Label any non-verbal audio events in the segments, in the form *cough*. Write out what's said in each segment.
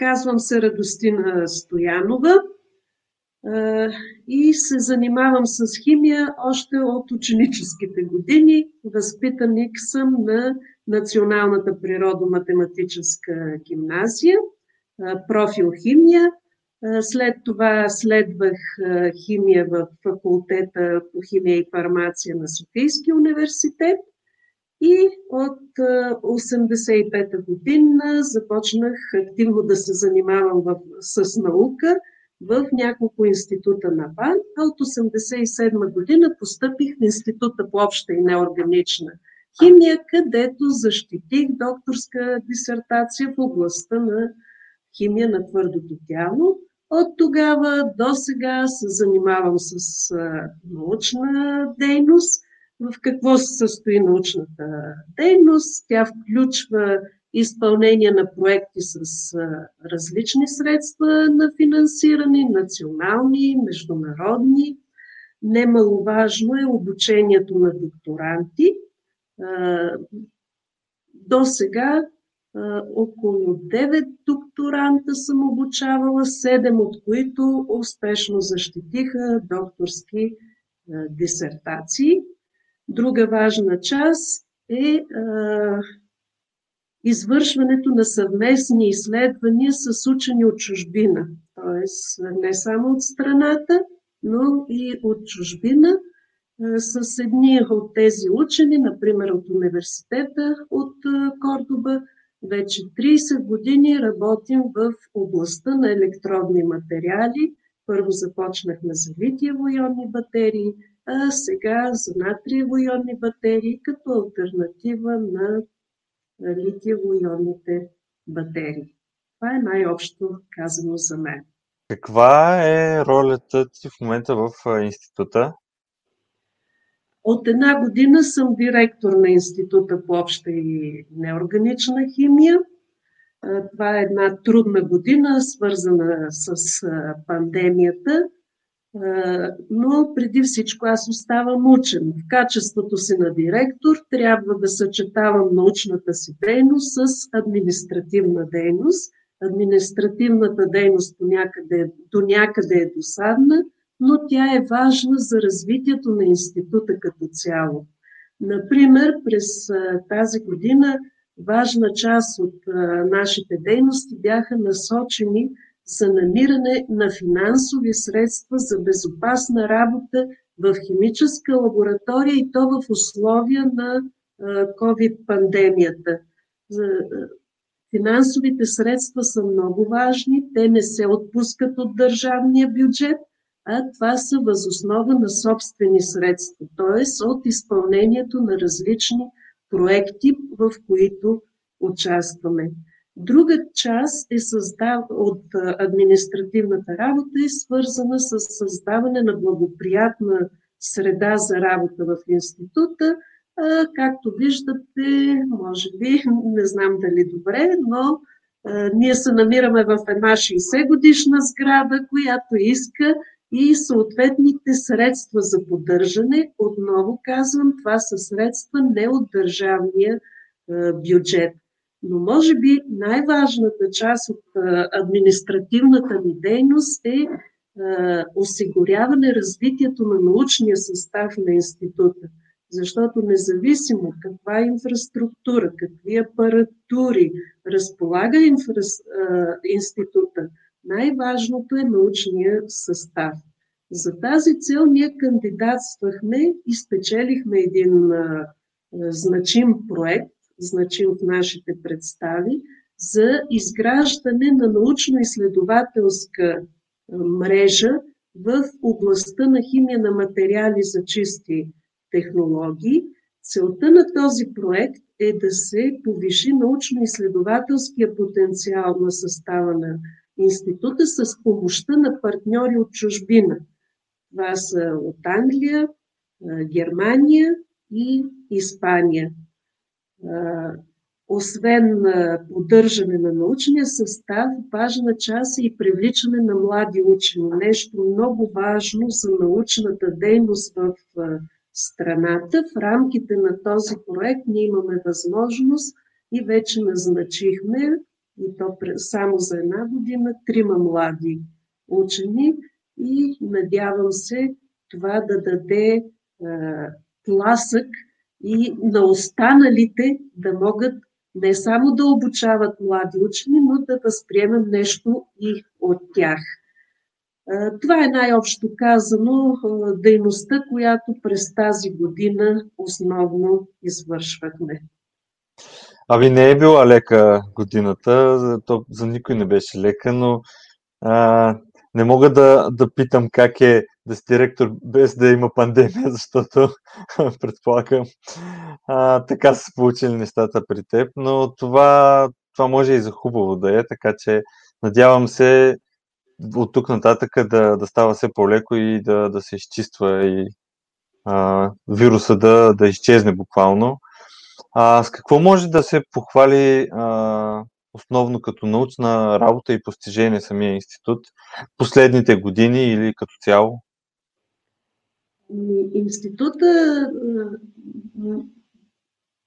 Казвам се Радостина Стоянова и се занимавам с химия още от ученическите години. Възпитаник съм на Националната природо-математическа гимназия, профил химия. След това следвах химия в факултета по химия и фармация на Софийския университет и от 1985 година започнах активно да се занимавам в, с наука в няколко института на БАН, а от 1987 година постъпих в Института по обща и неорганична химия, където защитих докторска дисертация в областта на химия на твърдото тяло. От тогава до сега се занимавам с научна дейност. В какво се състои научната дейност? Тя включва изпълнение на проекти с различни средства на финансиране, национални, международни. Немаловажно е обучението на докторанти. До сега около 9 докторанта съм обучавала, 7 от които успешно защитиха докторски дисертации. Друга важна част е извършването на съвместни изследвания с учени от чужбина, т.е. не само от страната, но и от чужбина, с едни от тези учени, например от университета от Кордоба, вече 30 години работим в областта на електродни материали. Първо започнахме за литиево-ионни батерии, а сега за натриево-ионни батерии като альтернатива на литиево-ионните батерии. Това е най-общо казано за мен. Каква е ролята ти в момента в института? От една година съм директор на Института по обща и неорганична химия. Това е една трудна година, свързана с пандемията, но преди всичко аз оставам учен. В качеството си на директор трябва да съчетавам научната си дейност с административна дейност. Административната дейност до някъде, до някъде е досадна – но тя е важна за развитието на института като цяло. Например, през тази година важна част от нашите дейности бяха насочени за намиране на финансови средства за безопасна работа в химическа лаборатория и то в условия на COVID-пандемията. Финансовите средства са много важни, те не се отпускат от държавния бюджет, а това са възоснова на собствени средства, т.е. от изпълнението на различни проекти, в които участваме. Друга част е създав... от административната работа е свързана с създаване на благоприятна среда за работа в института. Както виждате, може би, *laughs* не знам дали добре, но ние се намираме в една 60 годишна сграда, която иска и съответните средства за поддържане. Отново казвам, това са средства не от държавния бюджет. Но може би най-важната част от административната ми дейност е осигуряване развитието на научния състав на института. Защото независимо каква инфраструктура, какви апаратури разполага инфра... института, най-важното е научния състав. За тази цел ние кандидатствахме и спечелихме един а, значим проект, значим в нашите представи, за изграждане на научно-изследователска мрежа в областта на химия на материали за чисти технологии. Целта на този проект е да се повиши научно-изследователския потенциал на състава на института с помощта на партньори от чужбина. Това са от Англия, Германия и Испания. Освен поддържане на научния състав, важна част е и привличане на млади учени. Нещо много важно за научната дейност в страната. В рамките на този проект ние имаме възможност и вече назначихме и то само за една година, трима млади учени и надявам се това да даде тласък и на останалите да могат не само да обучават млади учени, но да възприемем нещо и от тях. Това е най-общо казано дейността, която през тази година основно извършвахме. Ави не е била лека годината, то за никой не беше лека, но а, не мога да, да питам как е да си директор без да има пандемия, *laughs* защото предполагам а, така са получили нещата при теб, но това, това може и за хубаво да е, така че надявам се от тук нататък да, да става все по-леко и да, да се изчиства и а, вируса да, да изчезне буквално. А, с какво може да се похвали а, основно като научна работа и постижение самия институт последните години или като цяло? Института,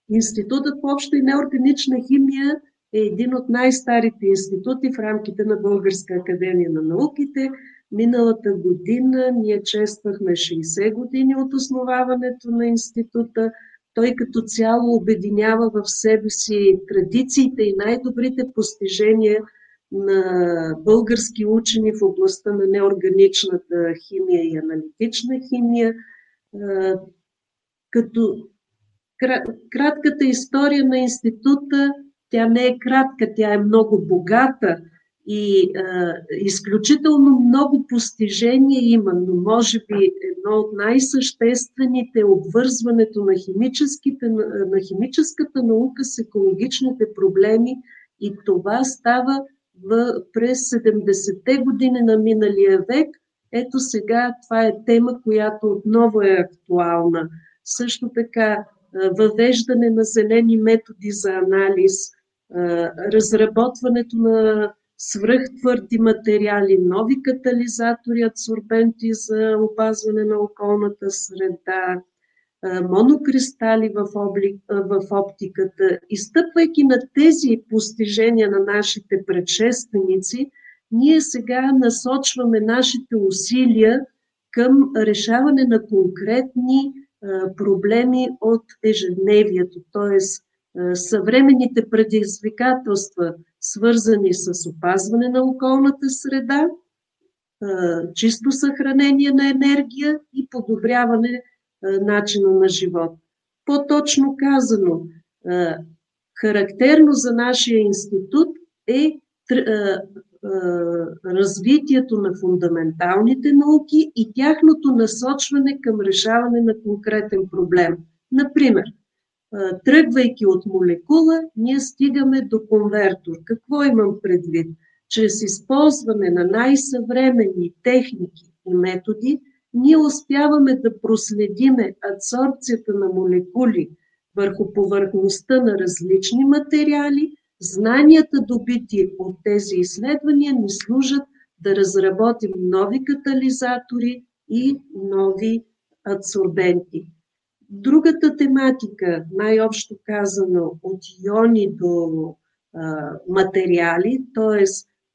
институтът по обща и неорганична химия е един от най-старите институти в рамките на Българска академия на науките. Миналата година ние чествахме 60 години от основаването на института. Той като цяло обединява в себе си традициите и най-добрите постижения на български учени в областта на неорганичната химия и аналитична химия. Като кратката история на института, тя не е кратка, тя е много богата и а, изключително много постижения има, но може би едно от най-съществените е обвързването на, на химическата наука с екологичните проблеми и това става през 70-те години на миналия век. Ето сега това е тема, която отново е актуална. Също така въвеждане на зелени методи за анализ, разработването на свръхтвърди материали, нови катализатори, адсорбенти за опазване на околната среда, монокристали в, облик, в оптиката. Изтъпвайки на тези постижения на нашите предшественици, ние сега насочваме нашите усилия към решаване на конкретни проблеми от ежедневието, т.е. съвременните предизвикателства, свързани с опазване на околната среда, чисто съхранение на енергия и подобряване начина на живот. По-точно казано, характерно за нашия институт е развитието на фундаменталните науки и тяхното насочване към решаване на конкретен проблем. Например, тръгвайки от молекула, ние стигаме до конвертор. Какво имам предвид? Чрез използване на най-съвременни техники и методи, ние успяваме да проследиме адсорбцията на молекули върху повърхността на различни материали. Знанията, добити от тези изследвания, ни служат да разработим нови катализатори и нови адсорбенти. Другата тематика, най-общо казано, от иони до а, материали, т.е.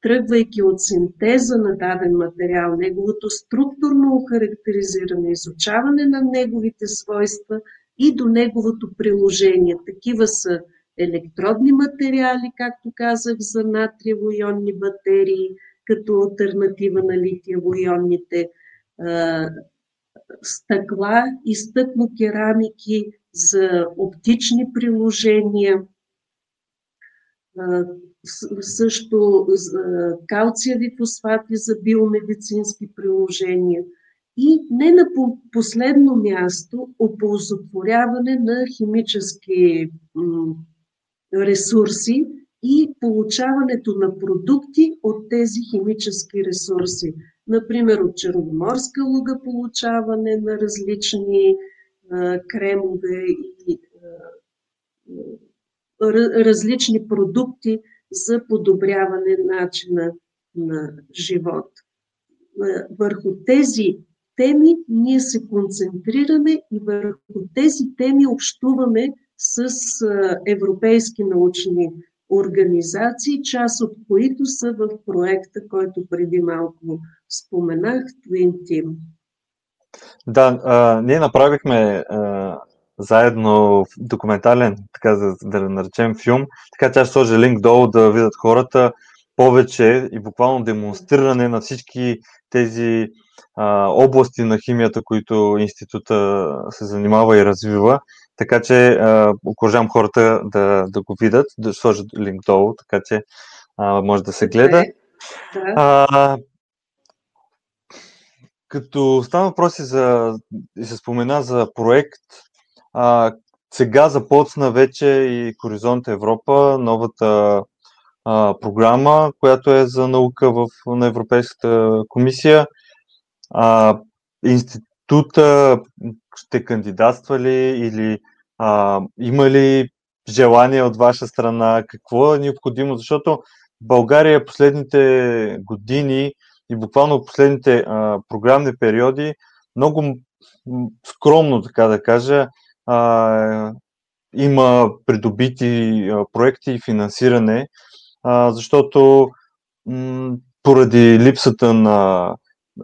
тръгвайки от синтеза на даден материал, неговото структурно охарактеризиране, изучаване на неговите свойства и до неговото приложение. Такива са електродни материали, както казах, за натриево-ионни батерии, като альтернатива на литиево-ионните стъкла и стъклокерамики за оптични приложения, също калциеви фосфати за биомедицински приложения и не на последно място оползотворяване на химически ресурси и получаването на продукти от тези химически ресурси. Например от черноморска луга получаване на различни кремове и различни продукти за подобряване начина на живот. Върху тези теми ние се концентрираме и върху тези теми общуваме с европейски научни организации, част от които са в проекта, който преди малко споменах, Twin Team. Да, а, ние направихме заедно документален, така да, да наречем филм, така че аз сложа линк долу да видят хората повече и буквално демонстриране на всички тези а, области на химията, които института се занимава и развива. Така че окоръжавам хората да, да го видят, да сложат линк долу, така че а, може да се гледа. Да. А, като става въпроси за, и се спомена за проект, а, сега започна вече и Хоризонт Европа, новата а, програма, която е за наука в, на Европейската комисия. А, института ще кандидатства ли или а, има ли желание от ваша страна? Какво е необходимо? Защото България последните години и буквално последните а, програмни периоди много скромно, така да кажа, а, има придобити проекти и финансиране, а, защото м- поради липсата на.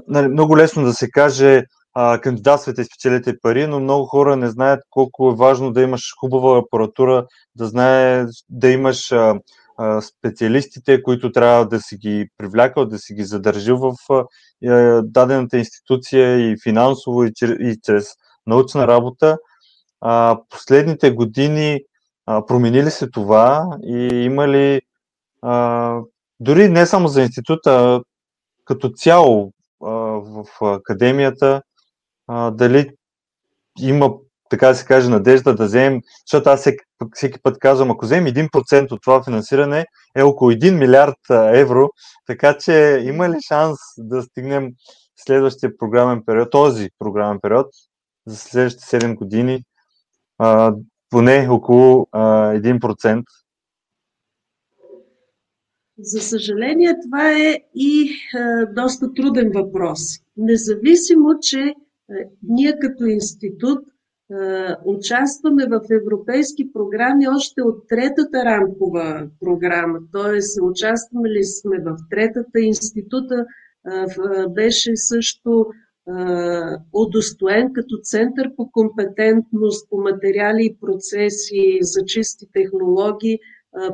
Нали, много лесно да се каже, а, кандидатствате и спечелите пари, но много хора не знаят колко е важно да имаш хубава апаратура, да знае да имаш а, а, специалистите, които трябва да си ги привлякал, да си ги задържил в а, дадената институция и финансово, и, и чрез научна работа. А, последните години а, промени ли се това и има ли а, дори не само за института, като цяло а, в академията, а, дали има, така да се каже, надежда да вземем, защото аз всеки, всеки път казвам, ако вземем 1% от това финансиране, е около 1 милиард евро, така че има ли шанс да стигнем следващия програмен период, този програмен период, за следващите 7 години, а, поне около а, 1%? За съжаление, това е и а, доста труден въпрос. Независимо, че е, ние като институт е, участваме в европейски програми още от третата рамкова програма, т.е. участваме сме в третата института, е, беше също удостоен като център по компетентност по материали и процеси за чисти технологии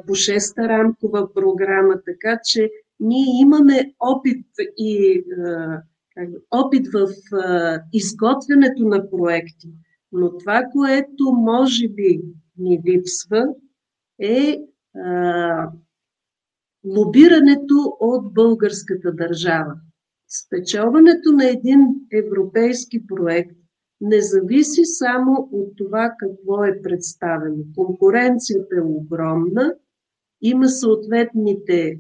по шеста рамкова програма, така че ние имаме опит и опит в изготвянето на проекти. Но това, което може би ни липсва, е лобирането от българската държава. Спечелването на един европейски проект не зависи само от това какво е представено. Конкуренцията е огромна, има съответните,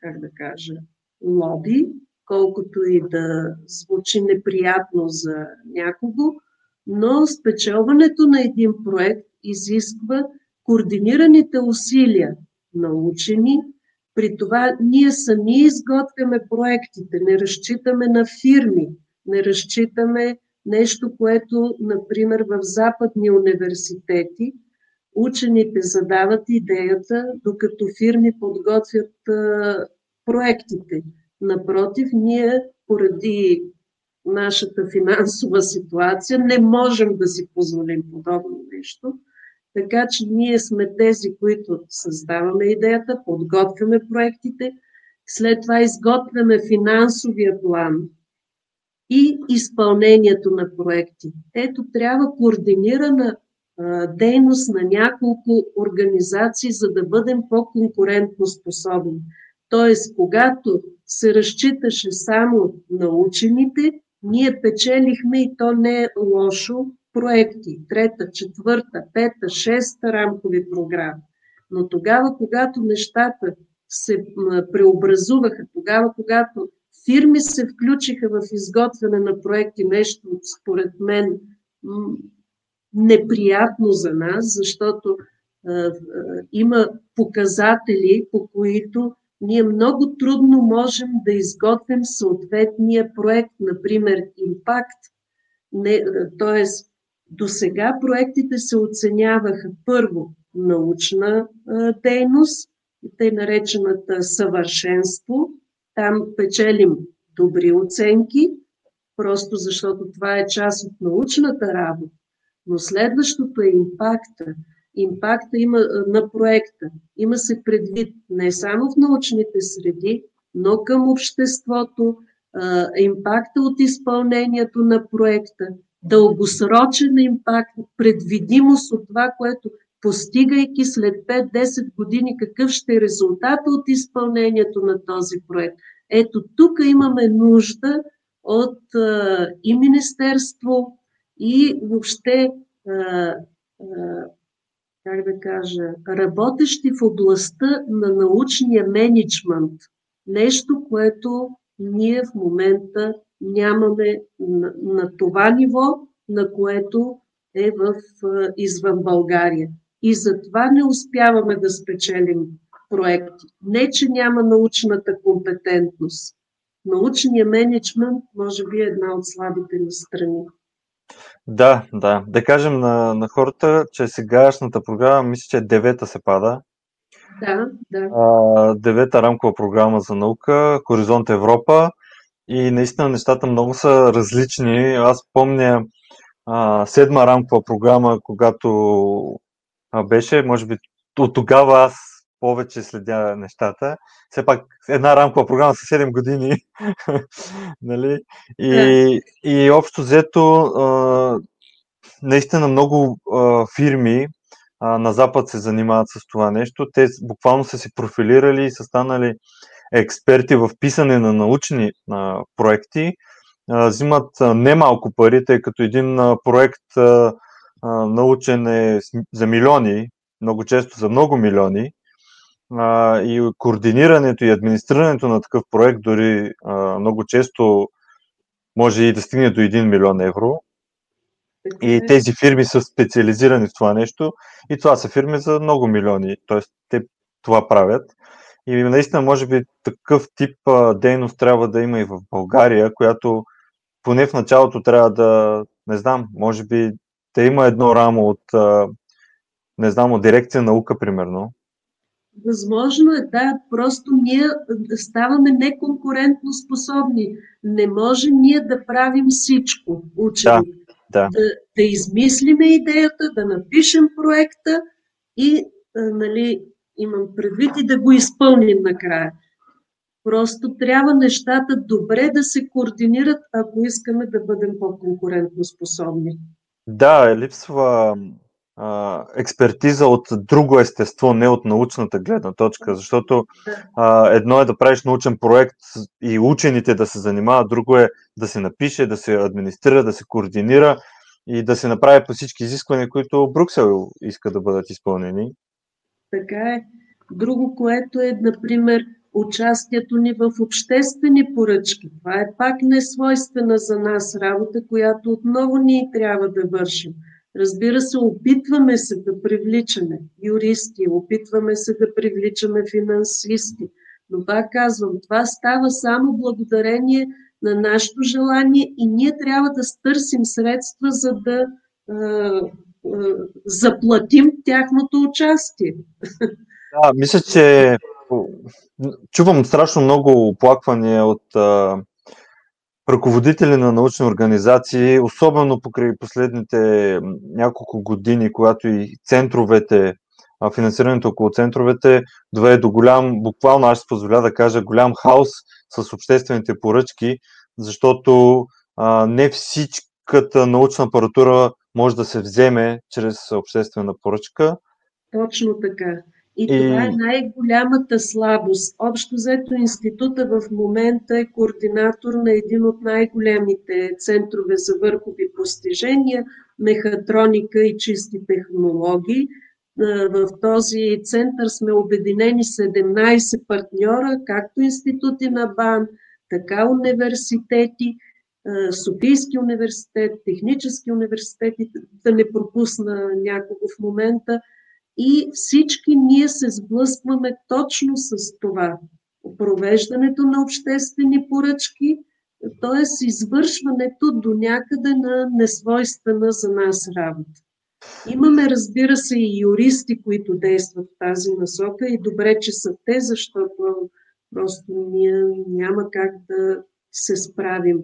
как да кажа, лоби, колкото и да звучи неприятно за някого, но спечелването на един проект изисква координираните усилия на учени. При това ние сами изготвяме проектите, не разчитаме на фирми, не разчитаме нещо, което, например, в западни университети учените задават идеята, докато фирми подготвят проектите. Напротив, ние поради нашата финансова ситуация не можем да си позволим подобно нещо. Така че ние сме тези, които създаваме идеята, подготвяме проектите, след това изготвяме финансовия план и изпълнението на проекти. Ето трябва координирана а, дейност на няколко организации, за да бъдем по-конкурентно способни. Тоест, когато се разчиташе само на учените, ние печелихме и то не е лошо проекти. Трета, четвърта, пета, шеста рамкови програми. Но тогава, когато нещата се преобразуваха, тогава, когато фирми се включиха в изготвяне на проекти, нещо според мен неприятно за нас, защото има показатели, по които ние много трудно можем да изготвим съответния проект, например импакт. Тоест, до сега проектите се оценяваха първо научна дейност, тъй наречената съвършенство. Там печелим добри оценки, просто защото това е част от научната работа. Но следващото е импакта. Импакта има на проекта. Има се предвид не само в научните среди, но към обществото, импакта от изпълнението на проекта, дългосрочен импакт, предвидимост от това, което постигайки след 5-10 години какъв ще е резултата от изпълнението на този проект. Ето тук имаме нужда от а, и Министерство, и въобще, а, а, как да кажа, работещи в областта на научния менеджмент. Нещо, което ние в момента нямаме на, на това ниво, на което е в, извън България. И затова не успяваме да спечелим проекти. Не, че няма научната компетентност. Научният менеджмент може би е една от слабите ни страни. Да, да. Да кажем на, на хората, че сегашната програма, мисля, че девета се пада. Да, да. А, девета рамкова програма за наука, Хоризонт Европа. И наистина нещата много са различни. Аз помня а, седма рамкова програма, когато а, беше, може би от тогава аз повече следя нещата. Все пак една рамкова програма с 7 години. *laughs* нали? и, и общо взето, а, наистина много а, фирми а, на Запад се занимават с това нещо. Те буквално са се профилирали и са станали експерти в писане на научни а, проекти. А, взимат немалко пари, тъй като един а, проект а, а, научен е за милиони, много често за много милиони а, и координирането и администрирането на такъв проект дори а, много често може и да стигне до 1 милион евро. И тези фирми са специализирани в това нещо и това са фирми за много милиони, т.е. те това правят. И наистина, може би, такъв тип а, дейност трябва да има и в България, която поне в началото трябва да, не знам, може би да има едно рамо от, а, не знам, от дирекция наука, примерно, Възможно е, да, просто ние ставаме неконкурентно способни. Не може ние да правим всичко, учени. Да, да. да, да измислиме идеята, да напишем проекта и, нали, имам предвид и да го изпълним накрая. Просто трябва нещата добре да се координират, ако искаме да бъдем по-конкурентно способни. Да, липсва експертиза от друго естество, не от научната гледна точка, защото а, едно е да правиш научен проект и учените да се занимават, друго е да се напише, да се администрира, да се координира и да се направи по всички изисквания, които Бруксел иска да бъдат изпълнени. Така е. Друго, което е, например, участието ни в обществени поръчки. Това е пак несвойствена за нас работа, която отново ние трябва да вършим. Разбира се, опитваме се да привличаме юристи, опитваме се да привличаме финансисти, но пак казвам, това става само благодарение на нашето желание и ние трябва да стърсим средства, за да заплатим тяхното участие. Да, мисля, че чувам страшно много оплаквания от а, ръководители на научни организации, особено покрай последните няколко години, когато и центровете, финансирането около центровете доведе до голям, буквално аз ще позволя да кажа, голям хаос с обществените поръчки, защото а, не всичката научна апаратура може да се вземе чрез обществена поръчка. Точно така. И това е най-голямата слабост. Общо взето института в момента е координатор на един от най-големите центрове за върхови постижения, мехатроника и чисти технологии. В този център сме обединени 17 партньора, както институти на БАН, така университети, Софийски университет, Технически университет, да не пропусна някого в момента – и всички ние се сблъскваме точно с това. Провеждането на обществени поръчки, т.е. извършването до някъде на несвойствена за нас работа. Имаме, разбира се, и юристи, които действат в тази насока и добре, че са те, защото просто ние няма как да се справим.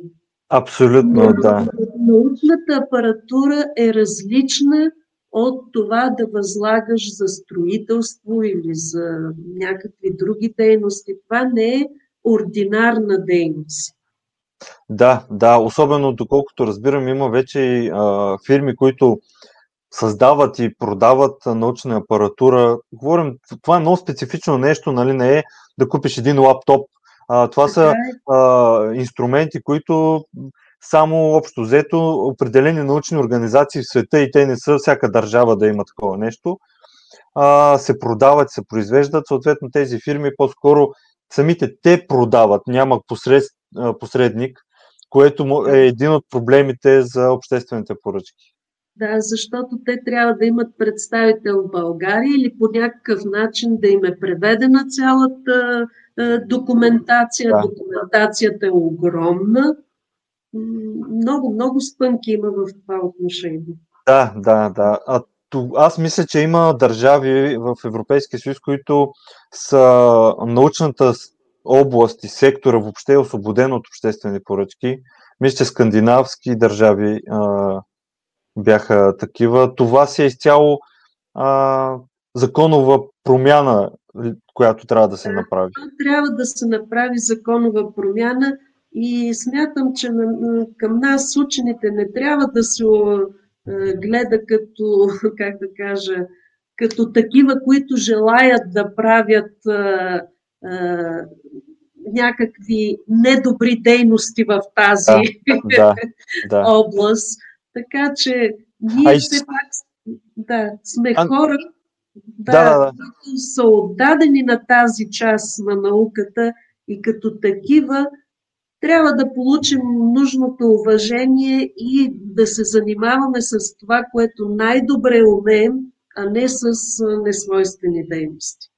Абсолютно, Но, да. Научната апаратура е различна от това да възлагаш за строителство или за някакви други дейности. Това не е ординарна дейност. Да, да, особено доколкото разбирам, има вече и а, фирми, които създават и продават научна апаратура. Говорим, това е много специфично нещо, нали, не е да купиш един лаптоп. А, това са е. а, инструменти, които само общо взето определени научни организации в света и те не са всяка държава да има такова нещо, а, се продават, се произвеждат. Съответно тези фирми по-скоро самите те продават, няма посред, посредник, което е един от проблемите за обществените поръчки. Да, защото те трябва да имат представител в България или по някакъв начин да им е преведена цялата е, документация. Да. Документацията е огромна. Много, много спънки има в това отношение. Да, да, да. А, аз мисля, че има държави в Европейския съюз, които са научната област и сектора въобще е освободен от обществени поръчки. Мисля, че скандинавски държави а, бяха такива. Това си е изцяло а, законова промяна, която трябва да се направи. Трябва да се направи законова промяна и смятам, че към нас учените не трябва да се гледа като, *laughs* как да кажа, като такива, които желаят да правят а, а, някакви недобри дейности в тази да, да, *laughs* област. Така че ние все пак да, сме а... хора, да, да, да. които са отдадени на тази част на науката и като такива трябва да получим нужното уважение и да се занимаваме с това, което най-добре умеем, а не с несвойствени дейности.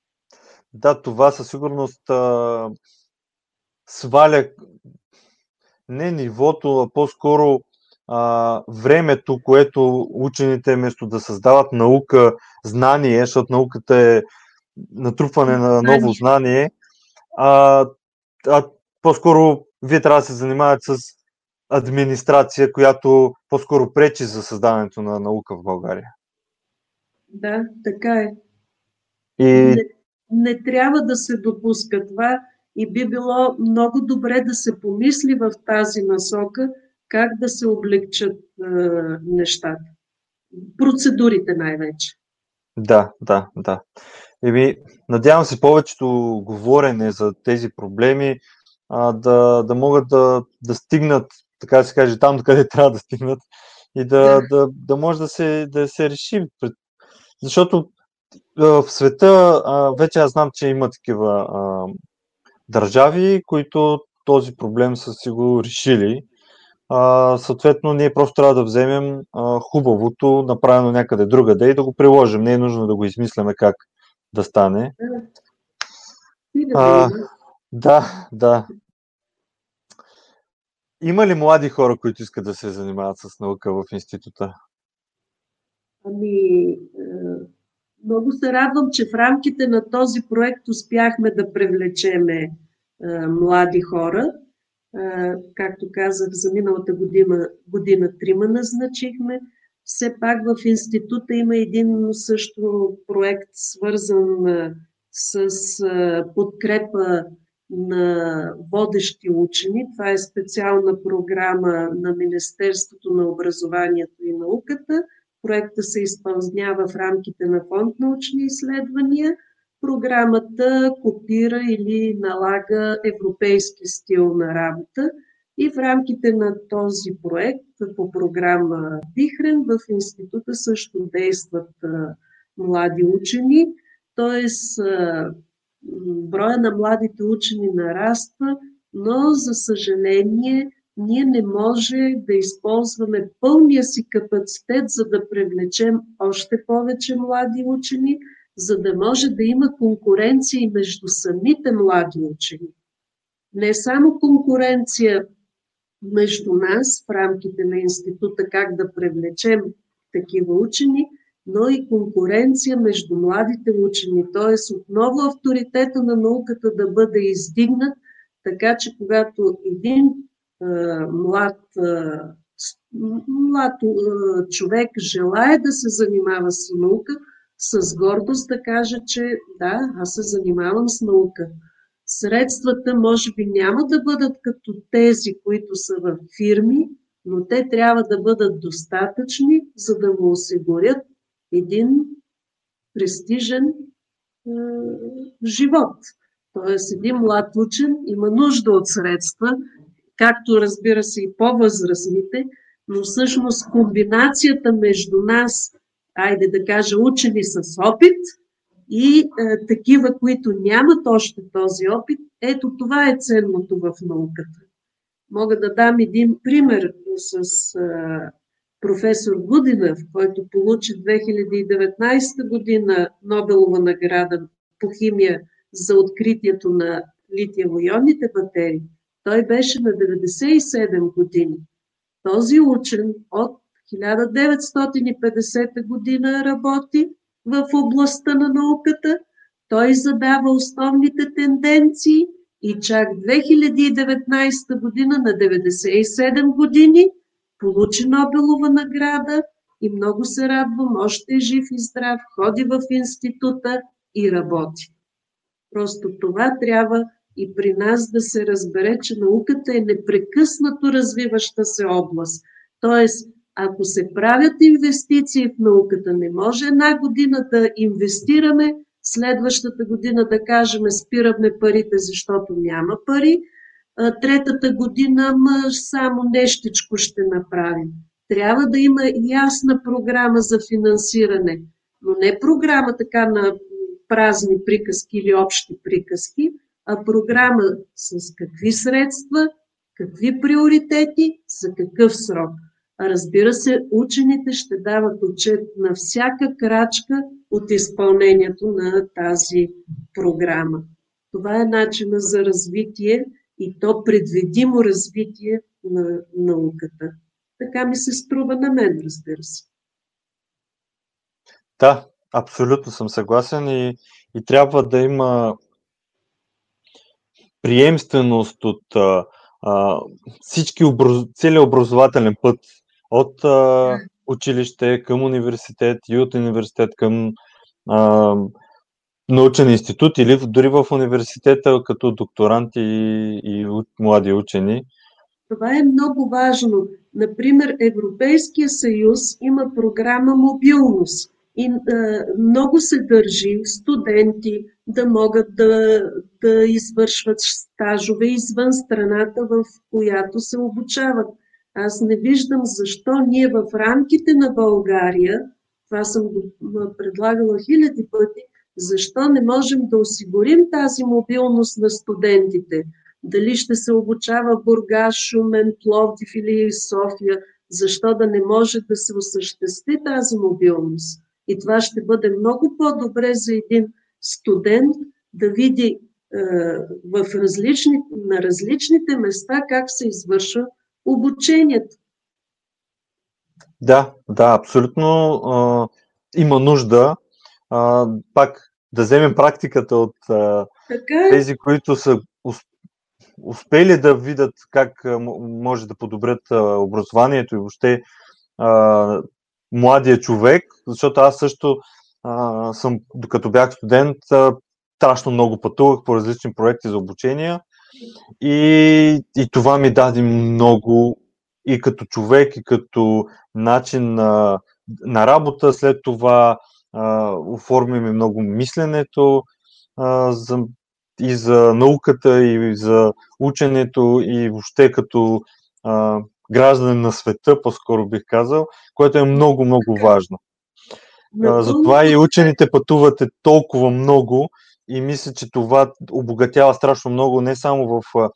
Да, това със сигурност а, сваля не нивото, а по-скоро а, времето, което учените вместо да създават наука, знание, защото науката е натрупване на ново знание, а, а по-скоро вие трябва да се занимавате с администрация, която по-скоро пречи за създаването на наука в България. Да, така е. И... Не, не трябва да се допуска това и би било много добре да се помисли в тази насока как да се облегчат е, нещата. Процедурите най-вече. Да, да, да. Еми, надявам се повечето говорене за тези проблеми а, да, да могат да, да стигнат, така да се каже, там, къде трябва да стигнат и да, да. да, да може да се, да се реши. Защото в света а, вече аз знам, че има такива а, държави, които този проблем са си го решили. А, съответно, ние просто трябва да вземем а, хубавото, направено някъде другаде и да го приложим. Не е нужно да го измисляме как да стане. А, да, да. Има ли млади хора, които искат да се занимават с наука в института? Ами, много се радвам, че в рамките на този проект успяхме да привлечеме млади хора. Както казах, за миналата година, година трима назначихме. Все пак в института има един също проект, свързан с подкрепа на водещи учени. Това е специална програма на Министерството на образованието и науката. Проекта се изпълнява в рамките на фонд научни изследвания. Програмата копира или налага европейски стил на работа. И в рамките на този проект по програма Вихрен в института също действат млади учени, т.е броя на младите учени нараства, но за съжаление ние не може да използваме пълния си капацитет, за да привлечем още повече млади учени, за да може да има конкуренция между самите млади учени. Не само конкуренция между нас в рамките на института, как да привлечем такива учени, но и конкуренция между младите учени, т.е. отново авторитета на науката да бъде издигнат, така че когато един а, млад, а, млад а, човек желая да се занимава с наука, с гордост да каже, че да, аз се занимавам с наука. Средствата може би няма да бъдат като тези, които са в фирми, но те трябва да бъдат достатъчни, за да му осигурят един престижен е, живот. Тоест, един млад учен има нужда от средства, както разбира се и по-възрастните, но всъщност комбинацията между нас, айде да кажа, учени с опит и е, такива, които нямат още този опит, ето това е ценното в науката. Мога да дам един пример с е, професор Гудинов, който получи 2019 година Нобелова награда по химия за откритието на литиево-ионните батерии, той беше на 97 години. Този учен от 1950 година работи в областта на науката. Той задава основните тенденции и чак 2019 година на 97 години – получи Нобелова награда и много се радвам, още е жив и здрав, ходи в института и работи. Просто това трябва и при нас да се разбере, че науката е непрекъснато развиваща се област. Тоест, ако се правят инвестиции в науката, не може една година да инвестираме, следващата година да кажем спираме парите, защото няма пари, третата година ма само нещичко ще направим. Трябва да има ясна програма за финансиране, но не програма така на празни приказки или общи приказки, а програма с какви средства, какви приоритети, за какъв срок. Разбира се, учените ще дават отчет на всяка крачка от изпълнението на тази програма. Това е начина за развитие и то предвидимо развитие на науката. Така ми се струва на мен, разбира се. Да, абсолютно съм съгласен и, и трябва да има приемственост от а, всички образ... целият образователен път от а, училище към университет и от университет към а, научен институт или дори в университета като докторанти и, и млади учени? Това е много важно. Например, Европейския съюз има програма мобилност и а, много се държи студенти да могат да, да извършват стажове извън страната, в която се обучават. Аз не виждам защо ние в рамките на България, това съм го предлагала хиляди пъти, защо не можем да осигурим тази мобилност на студентите? Дали ще се обучава Бургас, Шумен, Пловдив или София? Защо да не може да се осъществи тази мобилност? И това ще бъде много по-добре за един студент да види е, в различни, на различните места как се извършва обучението. Да, да, абсолютно е, има нужда а, пак да вземем практиката от а, така е. тези, които са успели да видят как може да подобрят образованието и въобще а, младия човек, защото аз също а, съм, докато бях студент, а, страшно много пътувах по различни проекти за обучение и, и това ми даде много и като човек, и като начин на, на работа. След това оформяме много мисленето а, за, и за науката, и за ученето, и въобще като а, гражданин на света, по-скоро бих казал, което е много, много важно. А, затова и учените пътувате толкова много и мисля, че това обогатява страшно много не само в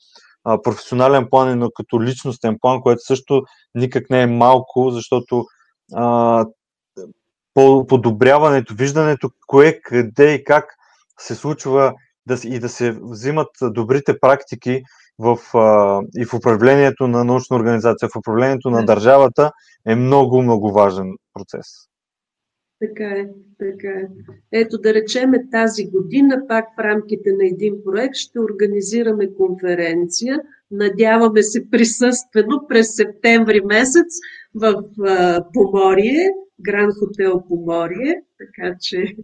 а, професионален план, но като личностен план, което също никак не е малко, защото а, подобряването, виждането кое, къде и как се случва да, и да се взимат добрите практики в, а, и в управлението на научна организация, в управлението на държавата е много, много важен процес. Така е, така е. Ето да речеме тази година, пак в рамките на един проект, ще организираме конференция. Надяваме се присъствено през септември месец в Поморие, Гранд Хотел Поморие, така че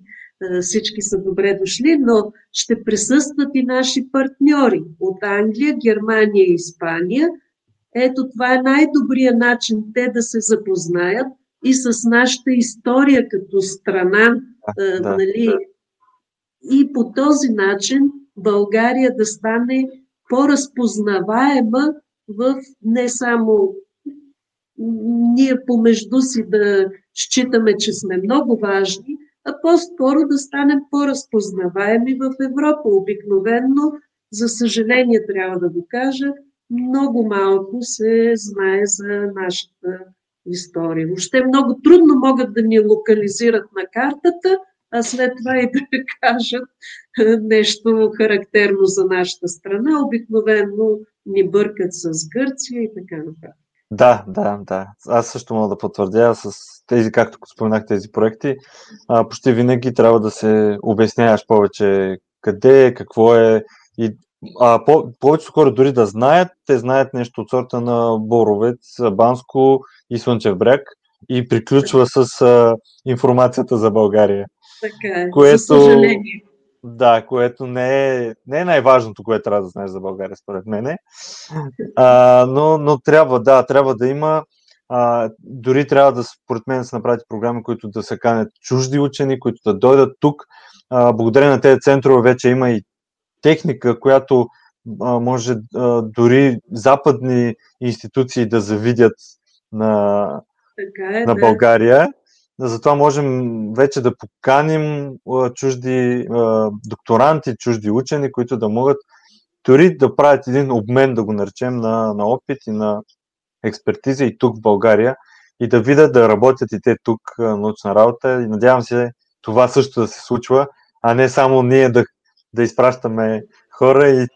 всички са добре дошли, но ще присъстват и наши партньори от Англия, Германия и Испания. Ето това е най-добрият начин те да се запознаят – и с нашата история като страна. Да, да, нали, да. И по този начин България да стане по-разпознаваема в не само ние помежду си да считаме, че сме много важни, а по-скоро да станем по-разпознаваеми в Европа. Обикновенно, за съжаление трябва да го кажа, много малко се знае за нашата история. Въобще много трудно могат да ни локализират на картата, а след това и да *laughs* кажат нещо характерно за нашата страна. Обикновено ни бъркат с Гърция и така нататък. Да, да, да. Аз също мога да потвърдя с тези, както споменах, тези проекти. А, почти винаги трябва да се обясняваш повече къде е, какво е и а, по, повечето хора дори да знаят, те знаят нещо от сорта на Боровец, Банско и Слънчев бряг и приключва с а, информацията за България. Така е, което, за съжаление. Да, което не е, не е най-важното, което трябва да знаеш за България, според мене. А, но, но трябва, да, трябва да има. А, дори трябва да, според мен, да се направят програми, които да се канят чужди учени, които да дойдат тук. А, благодарение на тези центрове вече има и техника, която а, може а, дори западни институции да завидят на, така е, на България. Да. Затова можем вече да поканим а, чужди а, докторанти, чужди учени, които да могат дори да правят един обмен, да го наречем, на, на опит и на експертиза и тук в България и да видят да работят и те тук научна работа. И надявам се това също да се случва, а не само ние да да изпращаме хора и,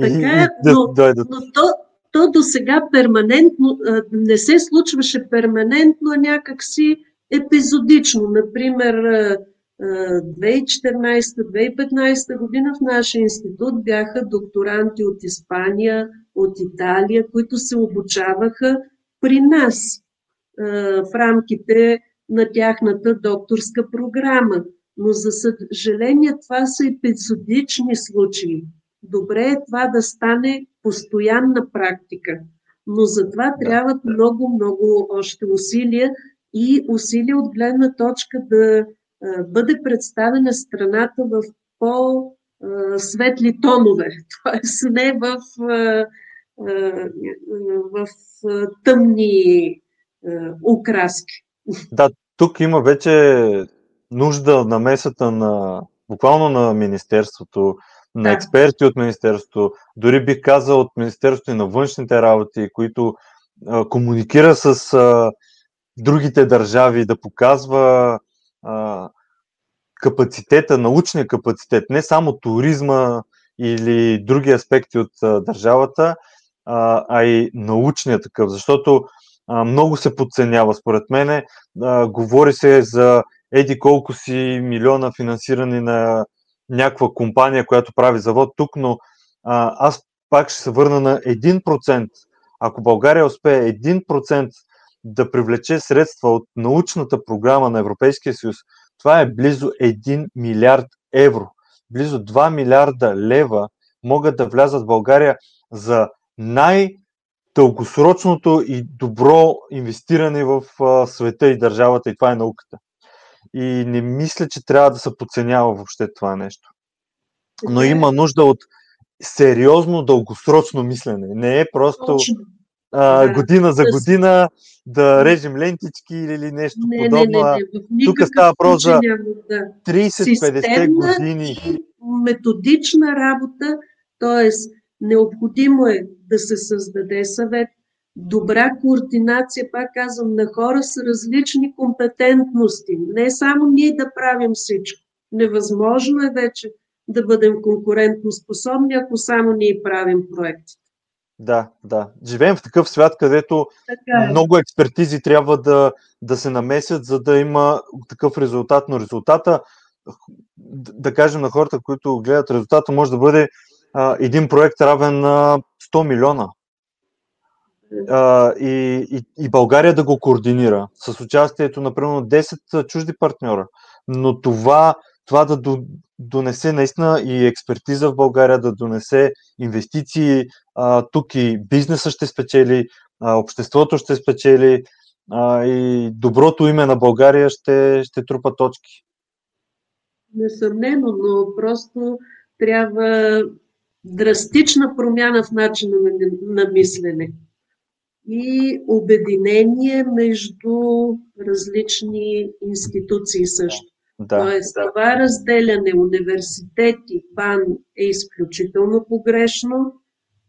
така, и, и да но, дойдат. Но то, то до сега перманентно, не се случваше перманентно, а някакси епизодично. Например, 2014-2015 година в нашия институт бяха докторанти от Испания, от Италия, които се обучаваха при нас в рамките на тяхната докторска програма. Но за съжаление това са епизодични случаи. Добре е това да стане постоянна практика. Но за това трябват много, много още усилия и усилия от гледна точка да бъде представена страната в по-светли тонове, *laughs* т.е. не в, в тъмни окраски. Да, тук има вече нужда на месата на буквално на Министерството, на експерти от Министерството, дори бих казал от Министерството и на външните работи, които а, комуникира с а, другите държави, да показва а, капацитета, научния капацитет, не само туризма или други аспекти от а, държавата, а, а и научния такъв, защото а, много се подценява. Според мене, а, говори се за еди колко си милиона финансирани на някаква компания, която прави завод тук, но а, аз пак ще се върна на 1%. Ако България успее 1% да привлече средства от научната програма на Европейския съюз, това е близо 1 милиард евро. Близо 2 милиарда лева могат да влязат в България за най- дългосрочното и добро инвестиране в света и държавата, и това е науката. И не мисля, че трябва да се подценява въобще това нещо. Но има нужда от сериозно дългосрочно мислене. Не е просто а, година за година да режем лентички или нещо не, подобно. Не, не, не. Тук става въпрос за 30-50 години. Методична работа, т.е. необходимо е да се създаде съвет, добра координация, пак казвам, на хора с различни компетентности. Не само ние да правим всичко. Невъзможно е вече да бъдем конкурентно способни, ако само ние правим проектите. Да, да. Живеем в такъв свят, където Така е. много експертизи трябва да, да се намесят, за да има такъв резултат. Но резултата, да кажем на хората, които гледат, резултата може да бъде а, един проект равен на 100 милиона. А, и, и, и България да го координира с участието, например, 10 чужди партньора. Но това, това да до- донесе наистина и експертиза в България, да донесе инвестиции, а, тук и бизнеса ще спечели, а, обществото ще спечели а, и доброто име на България ще, ще трупа точки. Несъмнено, но просто трябва драстична промяна в начина на, на мислене и обединение между различни институции също. Да, Тоест, това разделяне университети, БАН е изключително погрешно.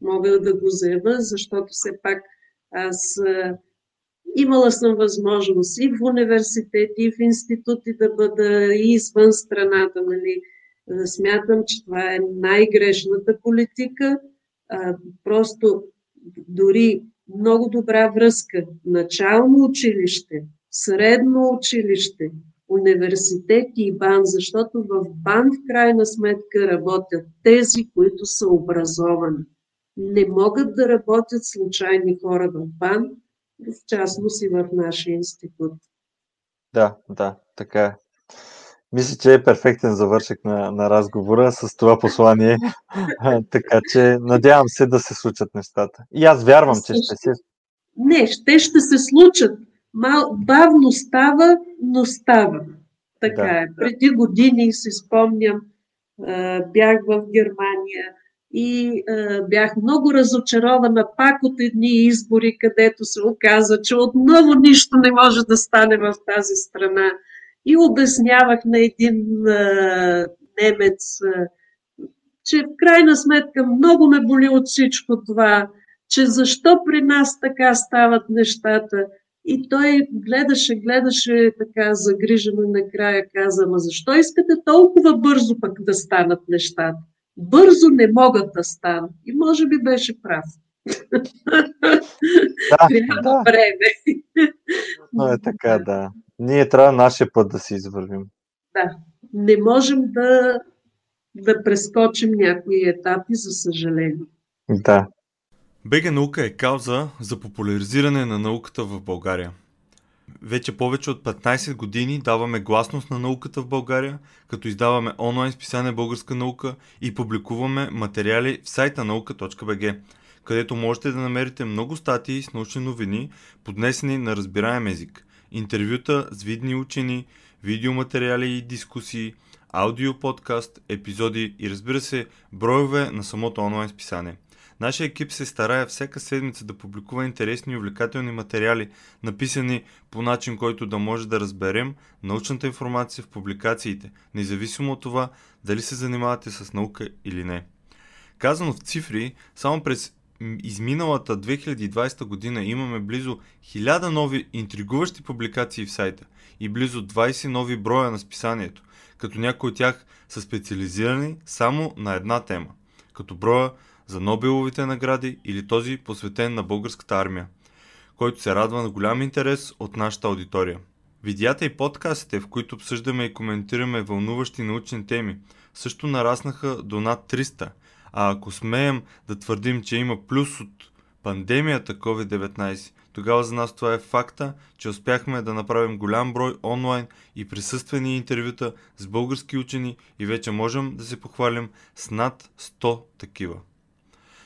Мога да го заявя, защото все пак аз имала съм възможност и в университети, и в институти да бъда, и извън страната. Нали. Смятам, че това е най-грешната политика. А, просто дори много добра връзка. Начално училище, средно училище, университети и БАН, защото в БАН в крайна сметка работят тези, които са образовани. Не могат да работят случайни хора в БАН, в частност и в нашия институт. да, да, така е. Мисля, че е перфектен завършек на, на разговора с това послание. така че надявам се да се случат нещата. И аз вярвам, че ще се. Не, ще ще се случат. Мал, бавно става, но става. Така Да. е. Преди години си спомням, бях в Германия и а, бях много разочарована пак от едни избори, където се оказа, че отново нищо не може да стане в тази страна. И обяснявах на един а, немец, а, че в крайна сметка много ме боли от всичко това, че защо при нас така стават нещата. И той гледаше, гледаше така загрижено и накрая каза, ма защо искате толкова бързо пък да станат нещата? Бързо не могат да станат. И може би беше прав. Да, *laughs* Трябва да, време. но е така, да. Ние трябва нашия път да си извървим. Да. Не можем да, да прескочим някои етапи, за съжаление. Да. БГ наука е кауза за популяризиране на науката в България. Вече повече от 15 години даваме гласност на науката в България, като издаваме онлайн списание Българска наука и публикуваме материали в сайта наука.bg, където можете да намерите много статии с научни новини, поднесени на разбираем език, интервюта с видни учени, видеоматериали и дискусии, аудио подкаст, епизоди и разбира се, броеве на самото онлайн списание. Нашия екип се старае всяка седмица да публикува интересни и увлекателни материали, написани по начин, който да може да разберем научната информация в публикациите, независимо от това дали се занимавате с наука или не. Казано в цифри, само през изминалата 2020 година имаме близо 1000 нови интригуващи публикации в сайта и близо 20 нови броя на списанието, като някои от тях са специализирани само на една тема, като броя за Нобеловите награди или този посветен на българската армия, който се радва на голям интерес от нашата аудитория. Видеята и подкастите, в които обсъждаме и коментираме вълнуващи научни теми, също нараснаха до над 300, а ако смеем да твърдим, че има плюс от пандемията COVID-19, тогава за нас това е факта, че успяхме да направим голям брой онлайн и присъствени интервюта с български учени и вече можем да се похвалим с над 100 такива.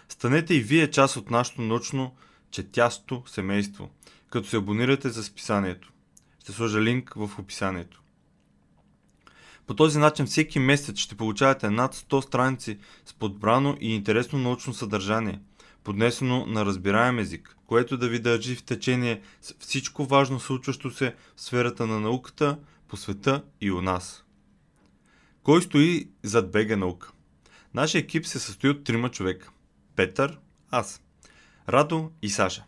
Станете и вие част от нашето научно четясто семейство, като се абонирате за списанието. Ще сложа линк в описанието. По този начин всеки месец ще получавате над 100 страници с подбрано и интересно научно съдържание, поднесено на разбираем език, което да ви държи в течение с всичко важно случващо се в сферата на науката, по света и у нас. Кой стои зад БГ наука? Нашия екип се състои от трима човека. Петър, аз, Радо и Саша.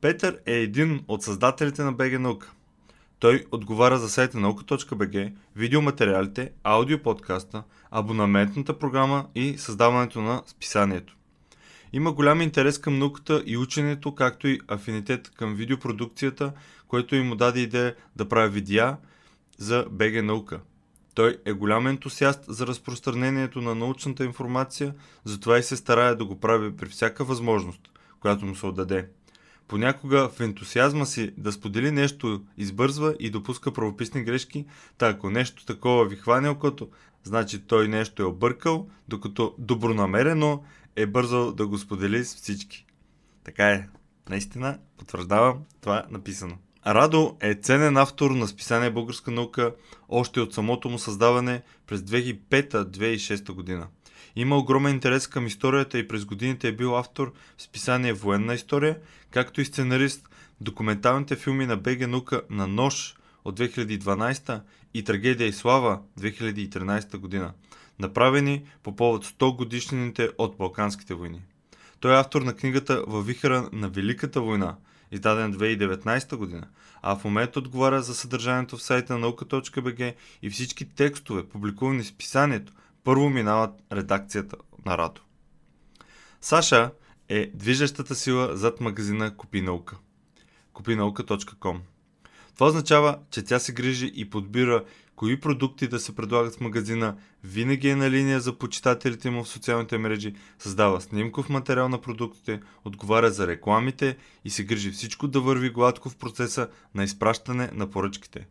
Петър е един от създателите на БГ Наука. Той отговаря за сайта наука.bg, видеоматериалите, аудиоподкаста, абонаментната програма и създаването на списанието. Има голям интерес към науката и ученето, както и афинитет към видеопродукцията, което им даде идея да прави видеа за БГ наука. Той е голям ентусиаст за разпространението на научната информация, затова и се старае да го прави при всяка възможност, която му се отдаде. Понякога в ентусиазма си да сподели нещо избързва и допуска правописни грешки, та ако нещо такова ви хване окото, значи той нещо е объркал, докато добронамерено е бързал да го сподели с всички. Така е. Наистина, потвърждавам, това е написано. Радо е ценен автор на списание Българска наука още от самото му създаване през 2005-2006 година. Има огромен интерес към историята и през годините е бил автор в списание Военна история, както и сценарист документалните филми на БГ Наука на Нож от 2012 и Трагедия и слава 2013 година, направени по повод 100 годишнините от Балканските войни. Той е автор на книгата Във вихара на Великата война, издаден 2019 година, а в момента отговаря за съдържанието в сайта на наука.бг и всички текстове, публикувани в писанието, първо минават редакцията на Радо. Саша е движещата сила зад магазина Купи наука. Купинаука.com Това означава, че тя се грижи и подбира кои продукти да се предлагат в магазина, винаги е на линия за почитателите му в социалните мрежи, създава снимков материал на продуктите, отговаря за рекламите и се грижи всичко да върви гладко в процеса на изпращане на поръчките.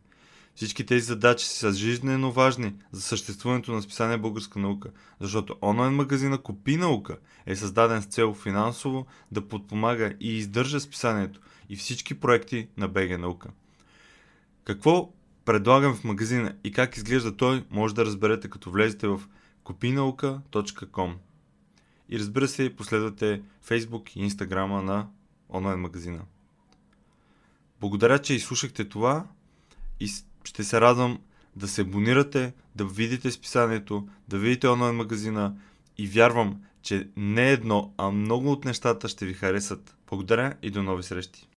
Всички тези задачи са жизненно важни за съществуването на списание Българска наука, защото онлайн магазина Купи наука е създаден с цел финансово да подпомага и издържа списанието и всички проекти на БГ наука. Какво предлагам в магазина и как изглежда той, може да разберете като влезете в kopinauka.com и разбира се, последвате Facebook и Instagram на онлайн магазина. Благодаря, че изслушахте това и ще се радвам да се абонирате, да видите списанието, да видите онлайн магазина и вярвам, че не едно, а много от нещата ще ви харесат. Благодаря и до нови срещи!